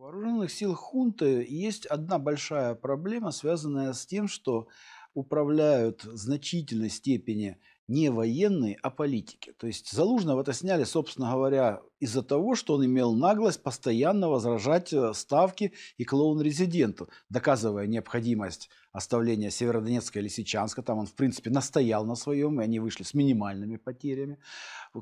Вооруженных сил хунты есть одна большая проблема, связанная с тем, что управляют в значительной степени не военные, а политики. То есть Залужного это сняли, собственно говоря, из-за того, что он имел наглость постоянно возражать э, ставки и клоун-резиденту, доказывая необходимость оставления Северодонецка и Лисичанска. Там он, в принципе, настоял на своем, и они вышли с минимальными потерями.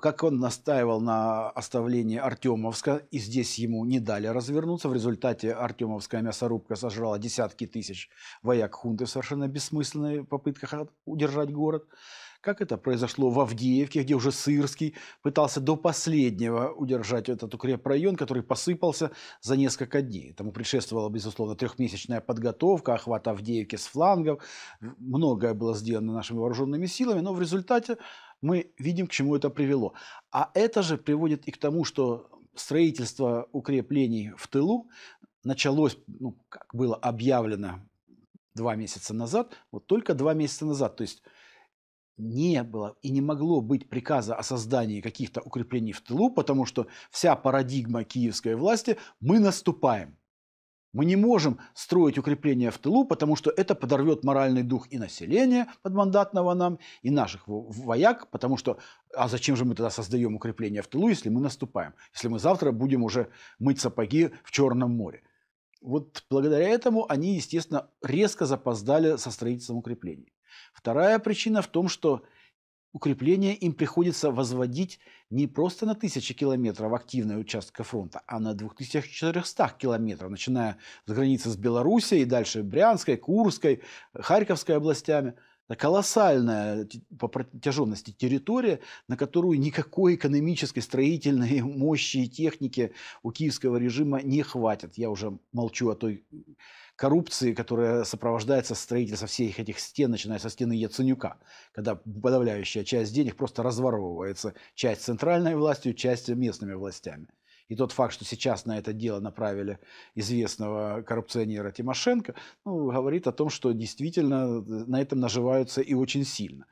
Как он настаивал на оставлении Артемовска, и здесь ему не дали развернуться. В результате Артемовская мясорубка сожрала десятки тысяч вояк хунты в совершенно бессмысленной попытках удержать город как это произошло в Авдеевке, где уже Сырский пытался до последнего удержать этот укрепрайон, который посыпался за несколько дней. Этому предшествовала, безусловно, трехмесячная подготовка, охват Авдеевки с флангов. Многое было сделано нашими вооруженными силами, но в результате мы видим, к чему это привело. А это же приводит и к тому, что строительство укреплений в тылу началось, ну, как было объявлено два месяца назад, вот только два месяца назад. То есть не было и не могло быть приказа о создании каких-то укреплений в тылу, потому что вся парадигма киевской власти – мы наступаем. Мы не можем строить укрепления в тылу, потому что это подорвет моральный дух и населения подмандатного нам, и наших вояк, потому что а зачем же мы тогда создаем укрепления в тылу, если мы наступаем, если мы завтра будем уже мыть сапоги в Черном море. Вот благодаря этому они, естественно, резко запоздали со строительством укреплений. Вторая причина в том, что укрепления им приходится возводить не просто на тысячи километров активного участка фронта, а на 2400 километров, начиная с границы с Белоруссией дальше Брянской, Курской, Харьковской областями. Колоссальная по протяженности территория, на которую никакой экономической, строительной мощи и техники у киевского режима не хватит. Я уже молчу о той коррупции, которая сопровождается строительством всех этих стен, начиная со стены Яценюка, когда подавляющая часть денег просто разворовывается, часть центральной властью, часть местными властями. И тот факт, что сейчас на это дело направили известного коррупционера Тимошенко, ну, говорит о том, что действительно на этом наживаются и очень сильно.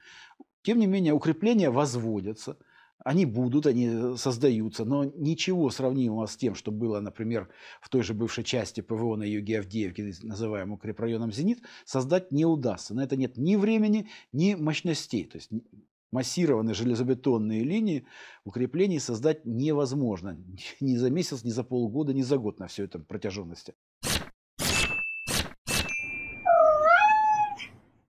Тем не менее, укрепления возводятся – они будут, они создаются, но ничего сравнимого с тем, что было, например, в той же бывшей части ПВО на юге Авдеевки, называемом укрепрайоном «Зенит», создать не удастся. На это нет ни времени, ни мощностей. То есть массированные железобетонные линии укреплений создать невозможно. Ни за месяц, ни за полгода, ни за год на все это протяженности.